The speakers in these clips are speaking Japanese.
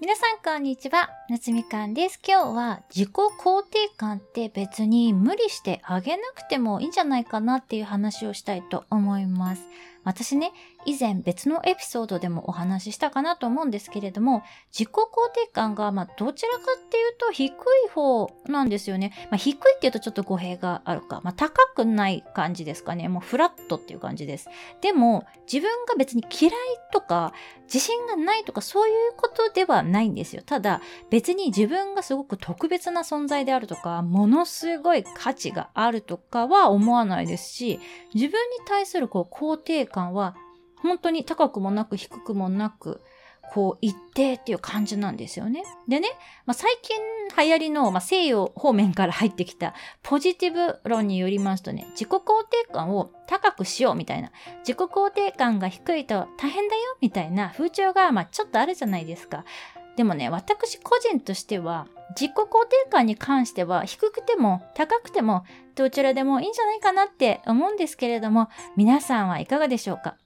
皆さんこんにちは、夏みかんです。今日は自己肯定感って別に無理してあげなくてもいいんじゃないかなっていう話をしたいと思います。私ね、以前別のエピソードでもお話ししたかなと思うんですけれども、自己肯定感が、まあ、どちらかっていうと低い方なんですよね。まあ、低いって言うとちょっと語弊があるか。まあ、高くない感じですかね。もうフラットっていう感じです。でも、自分が別に嫌いとか、自信がないとか、そういうことではないんですよ。ただ、別別に自分がすごく特別な存在であるとか、ものすごい価値があるとかは思わないですし、自分に対するこう肯定感は本当に高くもなく低くもなく、こう一定っていう感じなんですよね。でね、まあ、最近流行りの、まあ、西洋方面から入ってきたポジティブ論によりますとね、自己肯定感を高くしようみたいな、自己肯定感が低いと大変だよみたいな風潮が、まあ、ちょっとあるじゃないですか。でもね、私個人としては、自己肯定感に関しては低くても高くてもどちらでもいいんじゃないかなって思うんですけれども、皆さんはいかがでしょうか？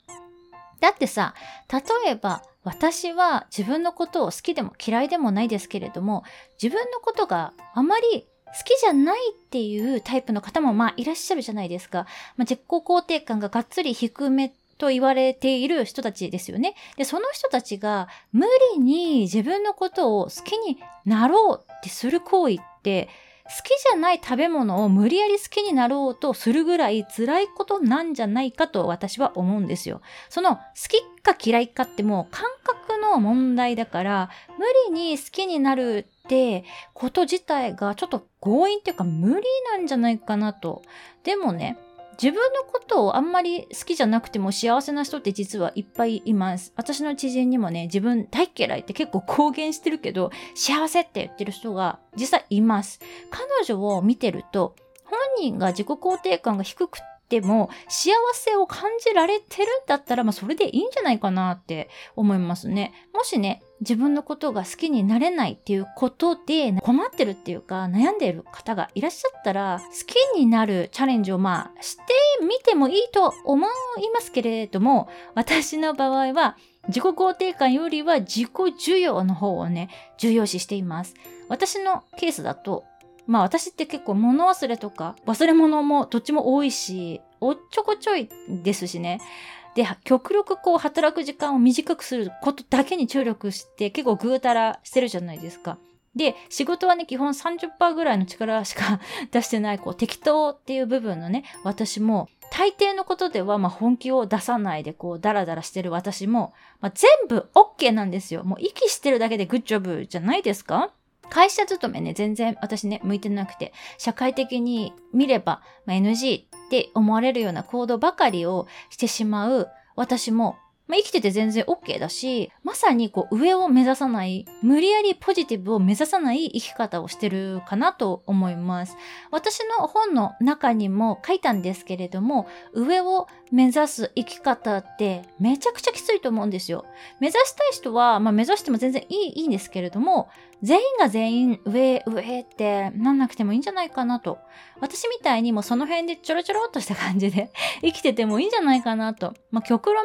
だってさ、例えば私は自分のことを好きでも嫌いでもないですけれども、自分のことがあまり好きじゃないっていうタイプの方もまあいらっしゃるじゃないですか。まあ、自己肯定感ががっつり低めと言われている人たちですよね。で、その人たちが無理に自分のことを好きになろうってする行為って、好きじゃない食べ物を無理やり好きになろうとするぐらい辛いことなんじゃないかと私は思うんですよ。その好きか嫌いかってもう感覚の問題だから、無理に好きになるってこと自体がちょっと強引っていうか無理なんじゃないかなと。でもね、自分のことをあんまり好きじゃなくても幸せな人って実はいっぱいいます。私の知人にもね、自分大嫌いって結構公言してるけど、幸せって言ってる人が実際います。彼女を見てると、本人が自己肯定感が低くても幸せを感じられてるんだったら、まあそれでいいんじゃないかなって思いますね。もしね、自分のことが好きになれないっていうことで困ってるっていうか悩んでいる方がいらっしゃったら好きになるチャレンジをまあしてみてもいいと思いますけれども私の場合は自己肯定感よりは自己需要の方をね重要視しています。私のケースだとまあ私って結構物忘れとか忘れ物もどっちも多いしおっちょこちょいですしね。で、極力こう働く時間を短くすることだけに注力して結構ぐうたらしてるじゃないですか。で、仕事はね、基本30%ぐらいの力しか 出してない、こう、適当っていう部分のね、私も、大抵のことでは、まあ、本気を出さないで、こう、ダラダラしてる私も、まあ、全部 OK なんですよ。もう、息してるだけでグッジョブじゃないですか？会社勤めね、全然私ね、向いてなくて、社会的に見れば、まあ、NG って思われるような行動ばかりをしてしまう私もまあ、生きてて全然 OK だし、まさにこう上を目指さない、無理やりポジティブを目指さない生き方をしてるかなと思います。私の本の中にも書いたんですけれども、上を目指す生き方ってめちゃくちゃきついと思うんですよ。目指したい人は、まあ、目指しても全然いいいいんですけれども、全員が全員上上ってなんなくてもいいんじゃないかなと。私みたいにもその辺でちょろちょろっとした感じで 生きててもいいんじゃないかなと。まあ、極論、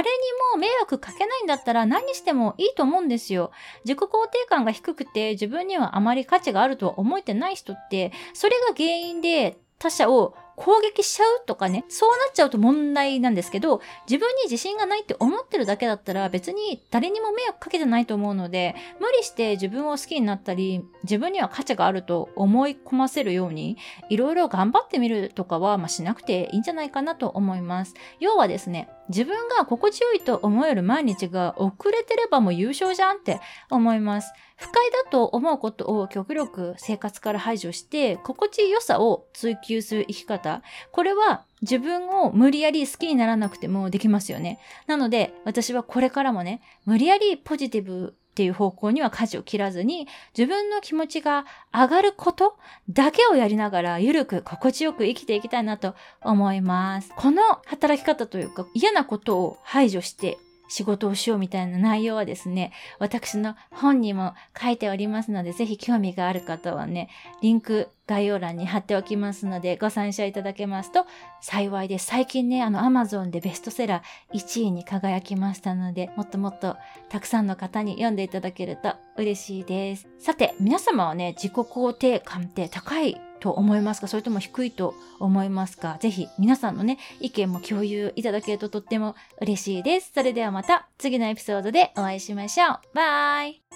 誰にも迷惑かけないんだったら何してもいいと思うんですよ。自己肯定感が低くて自分にはあまり価値があるとは思えてない人って、それが原因で他者を攻撃しちゃうとかね、そうなっちゃうと問題なんですけど、自分に自信がないって思ってるだけだったら別に誰にも迷惑かけてないと思うので、無理して自分を好きになったり、自分には価値があると思い込ませるように、いろいろ頑張ってみるとかは、まあ、しなくていいんじゃないかなと思います。要はですね、自分が心地よいと思える毎日が遅れてればもう優勝じゃんって思います。不快だと思うことを極力生活から排除して、心地よさを追求する生き方。これは自分を無理やり好きにならなくてもできますよね。なので、私はこれからもね、無理やりポジティブっていう方向には舵を切らずに、自分の気持ちが上がることだけをやりながら、ゆるく心地よく生きていきたいなと思います。この働き方というか、嫌なことを排除して、仕事をしようみたいな内容はですね、私の本にも書いておりますので、ぜひ興味がある方はね、リンク概要欄に貼っておきますので、ご参照いただけますと幸いです。最近ね、あの Amazon でベストセラー1位に輝きましたので、もっともっとたくさんの方に読んでいただけると嬉しいです。さて、皆様はね、自己肯定感って高いと思いますか？それとも低いと思いますか？ぜひ皆さんのね、意見も共有いただけるととっても嬉しいです。それではまた次のエピソードでお会いしましょう。バイ